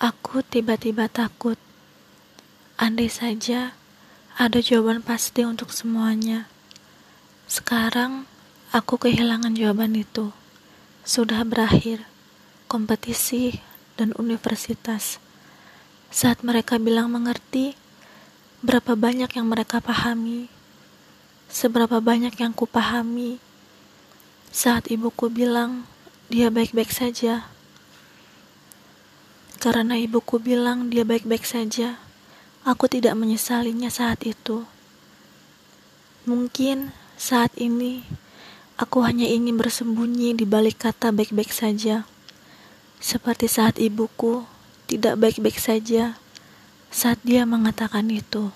Aku tiba-tiba takut. Andai saja ada jawaban pasti untuk semuanya. Sekarang aku kehilangan jawaban itu. Sudah berakhir kompetisi dan universitas. Saat mereka bilang mengerti, berapa banyak yang mereka pahami, seberapa banyak yang kupahami. Saat ibuku bilang dia baik-baik saja, karena ibuku bilang dia baik-baik saja, aku tidak menyesalinya saat itu. Mungkin saat ini aku hanya ingin bersembunyi di balik kata baik-baik saja. Seperti saat ibuku tidak baik-baik saja saat dia mengatakan itu.